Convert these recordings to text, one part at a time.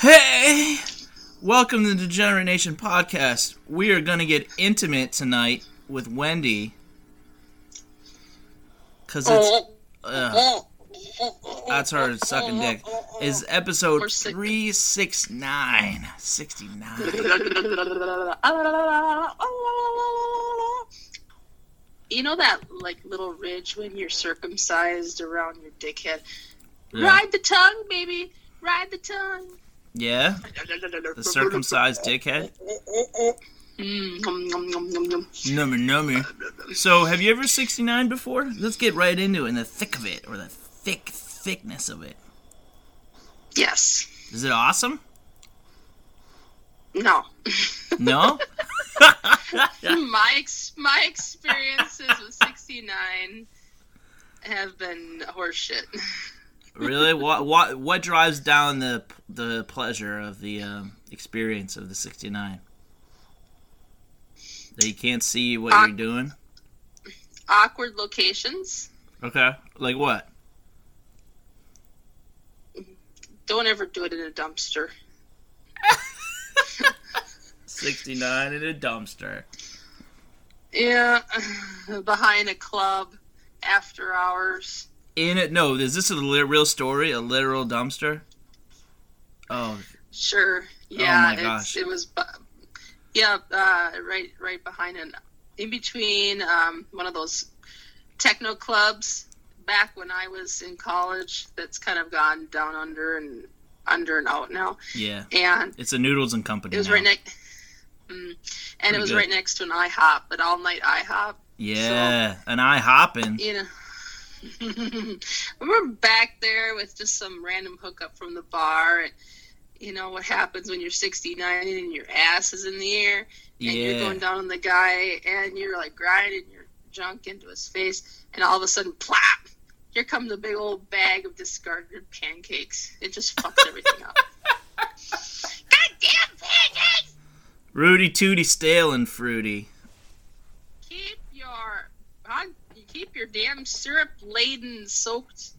Hey! Welcome to the Degenerate Nation podcast. We are going to get intimate tonight with Wendy. Because it's. Uh, that's her sucking dick. Is episode We're 369. 69. You know that like little ridge when you're circumcised around your dickhead? Yeah. Ride the tongue, baby. Ride the tongue. Yeah? The circumcised dickhead? Mm, nom, nom, nom, nom, nom. Number, number. So, have you ever 69 before? Let's get right into it in the thick of it, or the thick thickness of it. Yes. Is it awesome? No. No? my ex- my experiences with 69 have been horseshit. Really? What what what drives down the the pleasure of the um, experience of the 69? That you can't see what you're doing? Awkward locations. Okay. Like what? Don't ever do it in a dumpster. 69 in a dumpster. Yeah, behind a club after hours. In it? No, is this a real story? A literal dumpster? Oh, Sure. Yeah, my it's, gosh. it was. Yeah, uh, right, right behind and in between um, one of those techno clubs back when I was in college. That's kind of gone down under and under and out now. yeah. And It's a Noodles and Company. it was now. right next. Mm, and Pretty it was good. right next to an IHOP, an all night IHOP. Yeah, an eye hopping. you know. We were back there with just some random hookup from the bar. And, you know what happens when you're 69 and your ass is in the air and you're going down on the guy and you're like grinding your junk into his face and all of a sudden plop here comes a big old bag of discarded pancakes it just fucks everything up goddamn pancakes Rooty Tooty stale and fruity. keep your huh? you keep your damn syrup laden soaked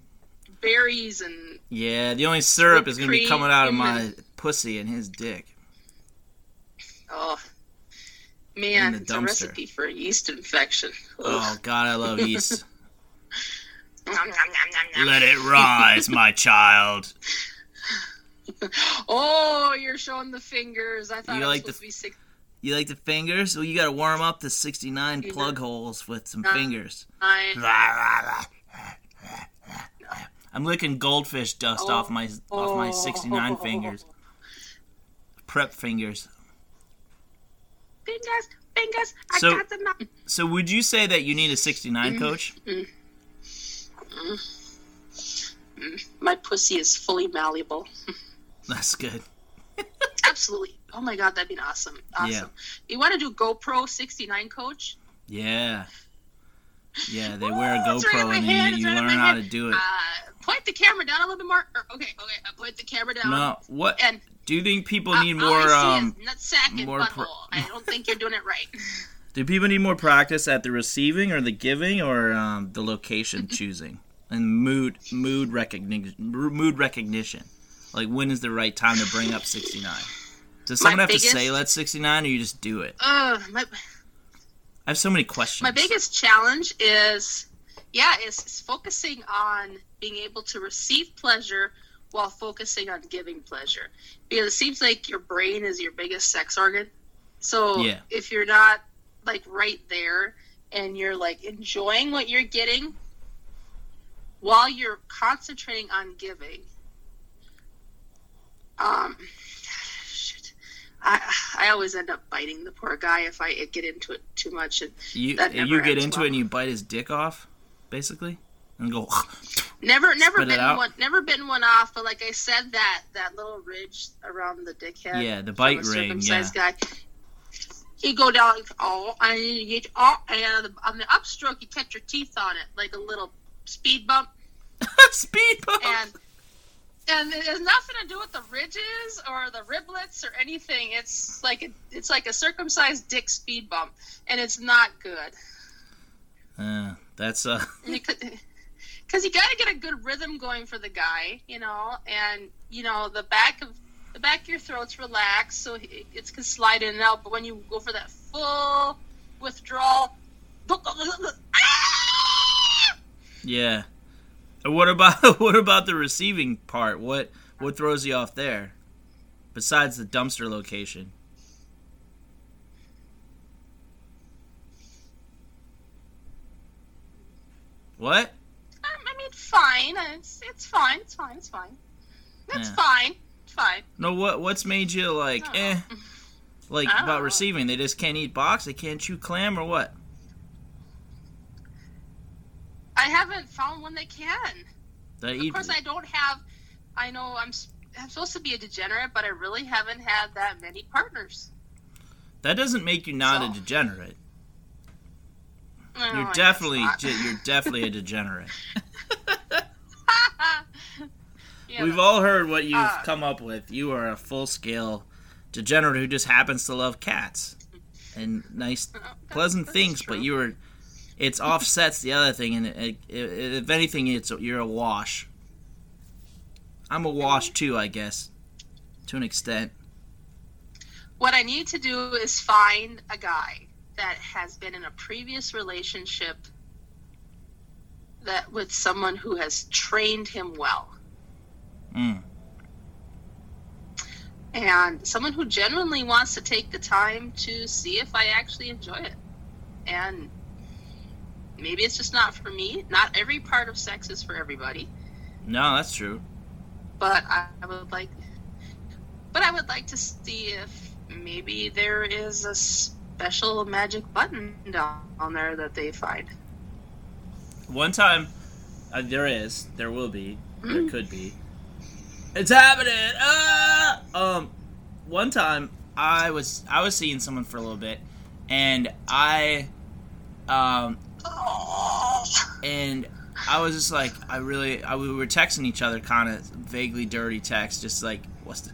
berries and Yeah, the only syrup is gonna be coming out of my the- pussy and his dick. oh man it's a recipe for a yeast infection Oh God, I love yeast. Let it rise, my child. oh you're showing the fingers i thought You it was like the- to be six You like the fingers? Well, you gotta warm up the 69 Yeah. plug holes with some fingers. I'm licking goldfish dust Oh. off my off my Oh. 69 fingers. Prep fingers. fingers fingers i So- got them. So, would you say that you need a 69 Mm. coach? my pussy is fully malleable That's good. absolutely oh my god that'd be awesome awesome Yeah. you want to do gopro 69 coach Yeah. Yeah, they wear a it's right GoPro and hand, you, you right learn how to do it. uh point the camera down a little bit more or, okay okay uh, point the camera down No, what and do you think people uh, need more? Um, is nutsack and more pro- I don't think you're doing it right. do people need more practice at the receiving or the giving or um, the location choosing and mood mood recognition? Mood recognition, like when is the right time to bring up sixty nine? Does someone have to say let's sixty nine, or you just do it? Uh, my I have so many questions. my biggest challenge is, yeah, is, is focusing on being able to receive pleasure while focusing on giving pleasure, because it seems like your brain is your biggest sex organ. So Yeah. if you're not like right there and you're like enjoying what you're getting while you're concentrating on giving, um. I I always end up biting the poor guy if I get into it too much and you you get into well. it and you bite his dick off, basically, and go. never never bitten one never bitten one off. But like I said, that that little ridge around the dickhead. Yeah, the bite ring, circumcised guy. He go down. Oh, and you get oh, and on the, on the upstroke, you catch your teeth on it like a little speed bump, Speed bump. and and it has nothing to do with the ridges or the riblets or anything. It's like a, it's like a circumcised dick speed bump, and it's not good. Uh, that's uh. Because you got to get a good rhythm going for the guy, you know, and you know the back of the back of your throat's relaxed, so it, it's can slide in and out. But when you go for that full withdrawal, ah! Yeah. What about what about the receiving part? What what throws you off there? Besides the dumpster location. What? Um, I mean, fine. It's it's fine. It's fine. It's fine. That's Yeah. fine. It's fine. No, what what's made you like Oh. eh? Like about know. receiving, they just can't eat box, they can't chew clam or what? I haven't found one that can. They Of course, I don't have. I know I'm. I'm supposed to be a degenerate, but I really haven't had that many partners. that doesn't make you not a degenerate. No, You're guess definitely you're definitely a degenerate. Yeah, We've all heard what you've Uh, come up with. You are a full scale degenerate who just happens to love cats and nice, pleasant things. But you are, it's offsets the other thing, and it, it, if anything, it's you're a wash. I'm a wash too, I guess, to an extent. What I need to do is find a guy that has been in a previous relationship that with someone who has trained him well. Mm. and someone who genuinely wants to take the time to see if I actually enjoy it. And maybe it's just not for me. Not every part of sex is for everybody, No, that's true. but I would like but I would like to see if maybe there is a special magic button down there that they find. One time, uh, there is, there will be, there could be. It's happening. Ah! Um, one time I was I was seeing someone for a little bit, and I, um, and I was just like I really I, we were texting each other kind of vaguely dirty text, just like what's the,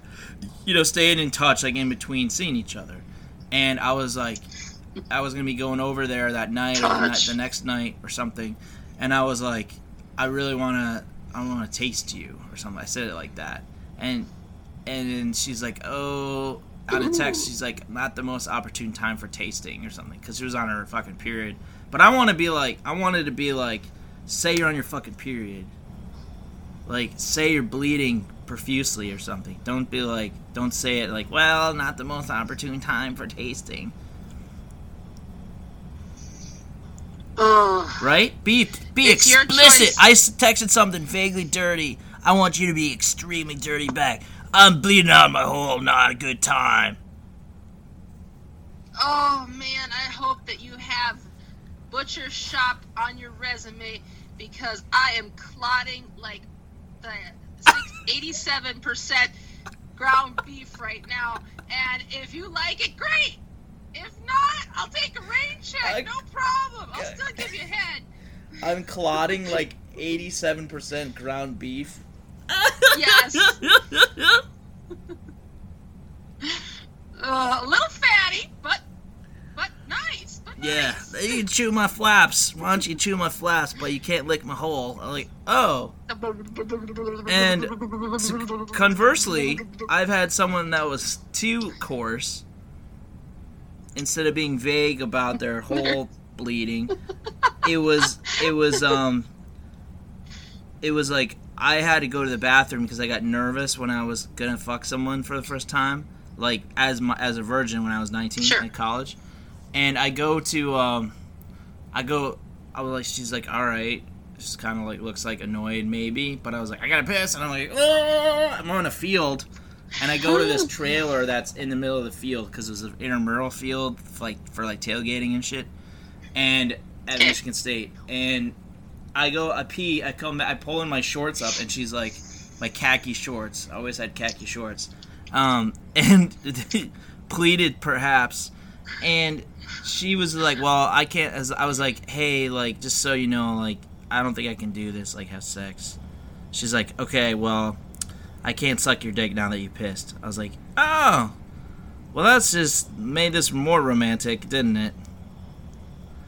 you know, staying in touch like in between seeing each other, and I was like. I was gonna be going over there that night or the, the next night or something, and I was like, I really wanna, I wanna taste you or something. I said it like that, and and then she's like, oh, out of text, she's like, not the most opportune time for tasting or something, because she was on her fucking period. But I want to be like, I wanted to be like, say you're on your fucking period, like say you're bleeding profusely or something. Don't be like, don't say it like, well, not the most opportune time for tasting. Ugh. right? Be be explicit. I texted something vaguely dirty. I want you to be extremely dirty back. I'm bleeding out my hole. Not a good time. Oh man, I hope that you have butcher shop on your resume because I am clotting like the eighty-seven percent ground beef right now. And if you like it, great. If not, I'll take a rain check. No problem. I'll still give you head. I'm clotting like 87% ground beef. Yes. Uh, a little fatty, but but nice. But yeah, you chew my flaps. Why don't you chew my flaps, but you can't lick my hole? I'm like, oh. And Conversely, I've had someone that was too coarse. Instead of being vague about their whole bleeding, it was it was um it was like I had to go to the bathroom because I got nervous when I was gonna fuck someone for the first time, like as my, as a virgin when I was 19 Sure. in college, and I go to um I go I was like she's like all right just kind of like looks like annoyed maybe but I was like I gotta piss and I'm like "Ah!" I'm on a field and I go to this trailer that's in the middle of the field because it was an intramural field like for like tailgating and shit and at. Michigan State and I go I pee I come back I pull in my shorts up and she's like my khaki shorts I always had khaki shorts um and pleated perhaps and she was like well I can't as I was like hey like just so you know like I don't think I can do this like have sex. She's like okay well I can't suck your dick now that you pissed. I was like oh well that's just made this more romantic didn't it?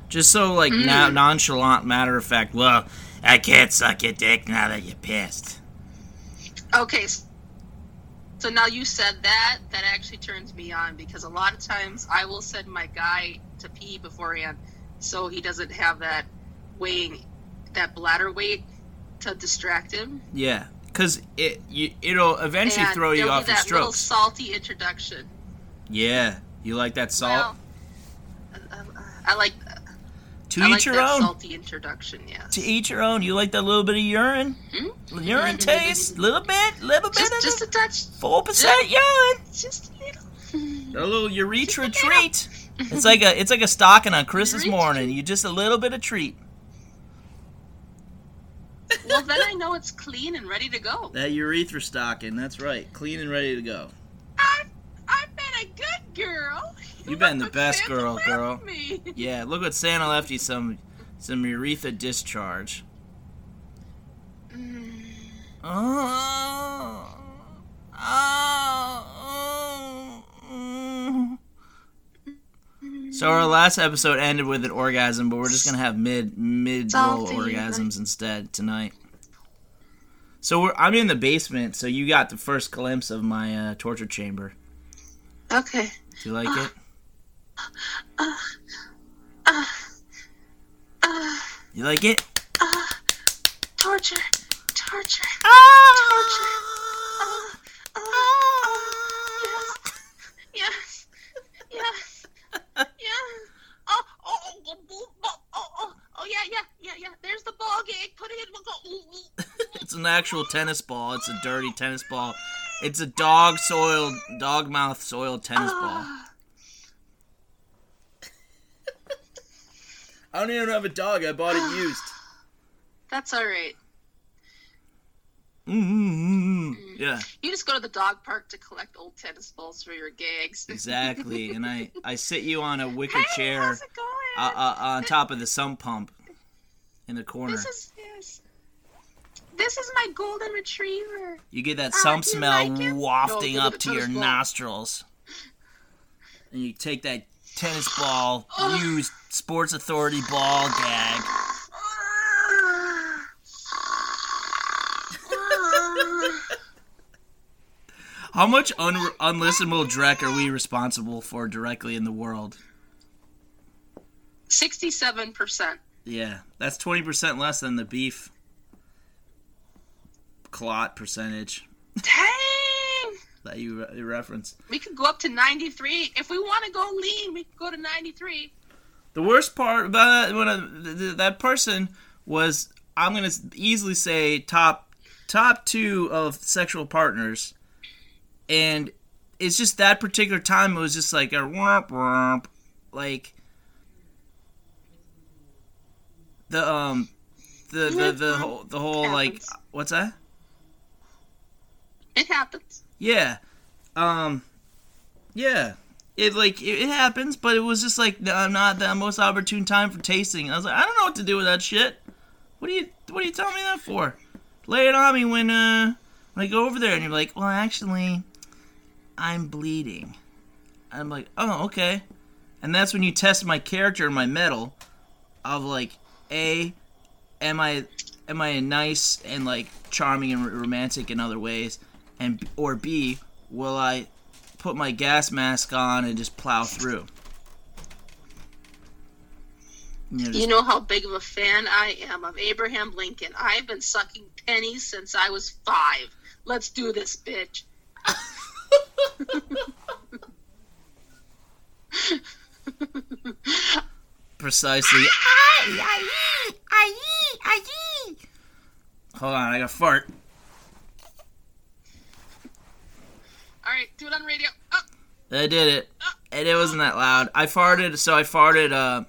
Just so like mm. na- nonchalant matter of fact well I can't suck your dick now that you pissed. Okay. So now you said that, that actually turns me on because a lot of times I will send my guy to pee beforehand so he doesn't have that weighing, that bladder weight to distract him. Yeah, because it you, it'll eventually and throw you off your that little salty introduction. Yeah, you like that salt? Well, uh, uh, I like to I each like your own. salty introduction. Yes. To each your own. You like that little bit of urine? Hmm? Urine taste, little bit, little bit Just, just a touch. four percent urine. Just a little. A little urethra a little. treat. It's like a it's like a stocking on Christmas Urethra morning. You just a little bit of treat. Well, then I know it's clean and ready to go. That urethra stocking. That's right. Clean and ready to go. I've, I've been a good girl. You've been the best Santa girl, girl. me. Yeah, look what Santa left you some some urethra discharge. Mm, Oh. Oh. mm. So our last episode ended with an orgasm, but we're just gonna have mid mid roll orgasms instead tonight. So we're, I'm in the basement, so you got the first glimpse of my uh, torture chamber. Okay. Do you like it? You like it? Torture. Torture. Ah! Oh, oh, yes. Yes. Yes. Yes. Oh, oh, oh, oh, oh, oh, oh, oh, yeah, yeah, yeah, yeah. There's the ball gag. Put it in. We'll go. Ooh, ooh. It's an actual tennis ball. It's a dirty tennis ball. It's a dog soiled, dog mouth soiled tennis ball. Ah. I don't even have a dog. I bought it used. That's all right. Mm-hmm. Yeah, You just go to the dog park to collect old tennis balls for your gags. exactly. And I, I sit you on a wicker Hey, chair how's it going? uh, uh, on top of the sump pump in the corner. This is yes. This is my golden retriever. You get that Ah, sump do smell like wafting No, up to your ball. nostrils. And you take that tennis ball, used Sports Authority ball gag. How much un- unlistenable Drek are we responsible for directly in the world? Sixty-seven percent. Yeah, that's 20% less than the beef clot percentage Dang! That you, re- you reference. We could go up to ninety-three if we want to go lean. We could go to ninety-three. The worst part about that, when I, th- th- that person was, I'm gonna easily say top top two of sexual partners, and it's just that particular time it was just like a womp womp, like the um the the the whole the whole like what's that? It happens. Yeah. Um yeah. It like it, it happens, but it was just like the, not the most opportune time for tasting. I was like, I don't know what to do with that shit. What do you what are you telling me that for? Lay it on me when uh when I go over there and you're like, Well actually I'm bleeding. I'm like, Oh, okay. And that's when you test my character and my mettle of like A am I am I nice and like charming and romantic in other ways and or B will I put my gas mask on and just plow through you know, just, You know how big of a fan I am of Abraham Lincoln. I've been sucking pennies since I was five. Let's do this, bitch. precisely hold on I got fart All right, do it on radio. Uh. Oh, I did it uh. and it wasn't that loud I farted so I farted uh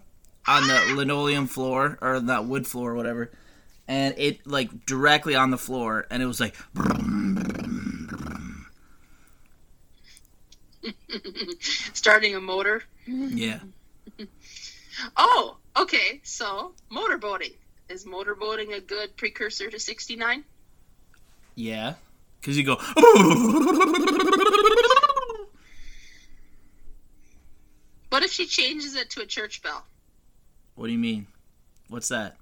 on the ah. linoleum floor or that wood floor or whatever and it like directly on the floor and it was like starting a motor. yeah Oh, okay. So motorboating is motorboating a good precursor to '69? Yeah, because you go. What if she changes it to a church bell? what do you mean? What's that?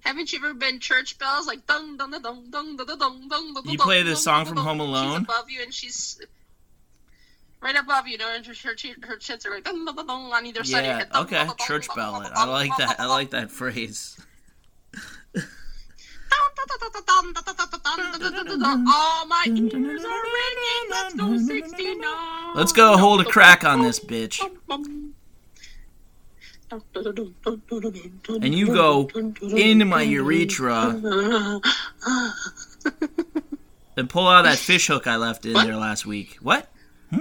Haven't you ever been church bells like dung dung dung dung dung dung dung dung dung? You play the song from Home Alone? She's above you and she's right above you. Know, and her her, her chits are like dung dung dung dung on either side. Yeah. Okay. Church bell. I like that. I like that phrase. All my ears are ringing. Let's go 69. Let's go hold a crack on this bitch. And you go into my urethra and pull out that fish hook I left in What? there last week. What? Hmm?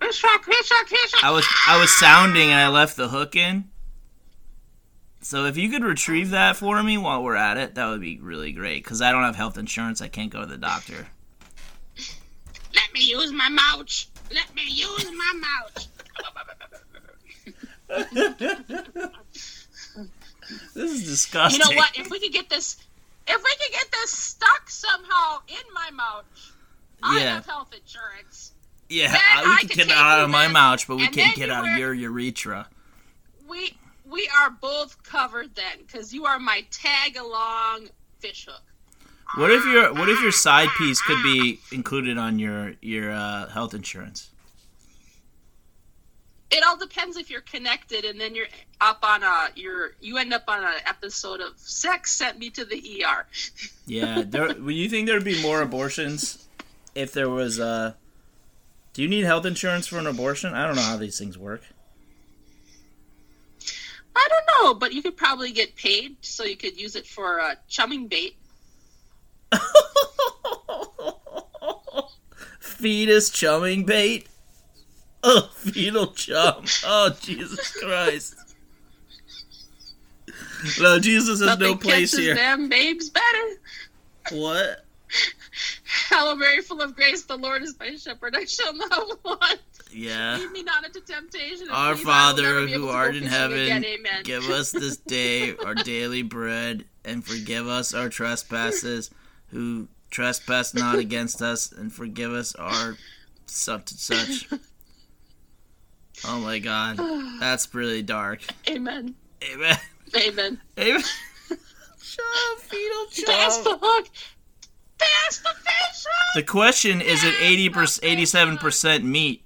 Fish hook, fish hook, fish hook. I was I was sounding and I left the hook in. So if you could retrieve that for me while we're at it, that would be really great. Because I don't have health insurance, I can't go to the doctor. Let me use my mouth. Let me use my mouth. This is disgusting. You know what? If we could get this, if we could get this stuck somehow in my mouth, I have health insurance. Yeah, Then I- we I can get it out of my then, mouth, but we can't get out of your urethra. We we are both covered then, because you are my tag along fish hook. What if your What if your side piece could be included on your your uh, health insurance? It all depends if you're connected, and then you're up on a you're you end up on an episode of Sex Sent Me to the ER. Yeah, there, would you think there'd be more abortions if there was a? do you need health insurance for an abortion? I don't know how these things work. I don't know, but you could probably get paid, so you could use it for uh, chumming bait. Fetus chumming bait. Oh, fetal chum. Oh, Jesus Christ. No, Jesus has no Nothing place kisses here. them babes better. What? Hail Mary, full of grace, the Lord is my shepherd. I shall not want. Yeah. Lead me not into temptation. Our please, I will never Father who art in heaven, give us this day our daily bread, and forgive us our trespasses, who trespass not against us, and forgive us our such and such. Oh my God, that's really dark. Amen. Amen. Amen. Amen. Chum, fetal chum. the hook. That's the fish hook. The question is it 80 87 percent meat?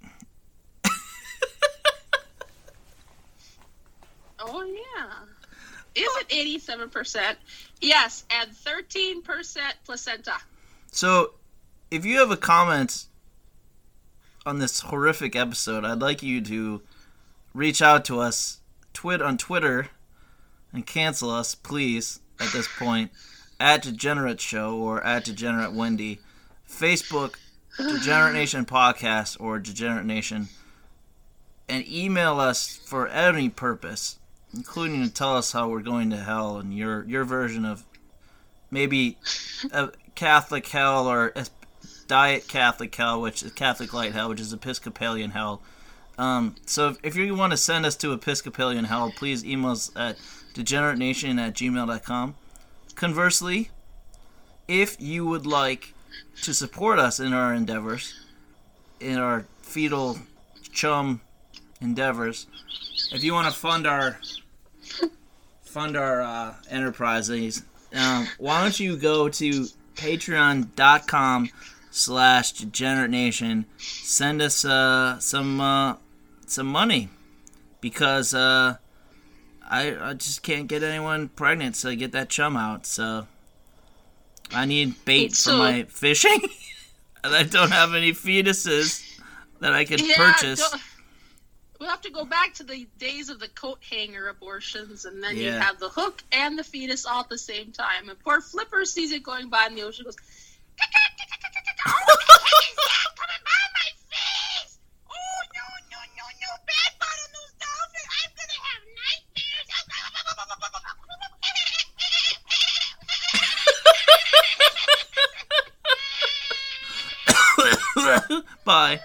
Oh yeah. Is it eighty-seven percent? Yes, and thirteen percent placenta. So, if you have a comment on this horrific episode, I'd like you to reach out to us twit on Twitter and cancel us, please, at this point, at Degenerate Show or at Degenerate Wendy. Facebook, Degenerate Nation Podcast or Degenerate Nation. And email us for any purpose, including to tell us how we're going to hell and your your version of maybe a Catholic hell or a diet Catholic hell, which is Catholic light hell, which is Episcopalian hell. Um, so if, if you want to send us to Episcopalian hell, please email us at degeneratenation at gmail.com. Conversely, if you would like to support us in our endeavors, in our fetal chum endeavors, if you want to fund our fund our uh, enterprises, um, why don't you go to patreon.com slash degenerate nation. Send us uh, some uh, some money. Because uh, I, I just can't get anyone pregnant so I get that chum out. So i need bait for So- my fishing. And i don't have any fetuses that i can purchase. don't- We'll have to go back to the days of the coat hanger abortions, and then you have the hook and the fetus all at the same time. And poor Flipper sees it going by in the ocean, goes, "Oh, look at coming by my face! Oh no, no, no, no! Bad bottlenose dolphin! I'm gonna have nightmares!" bye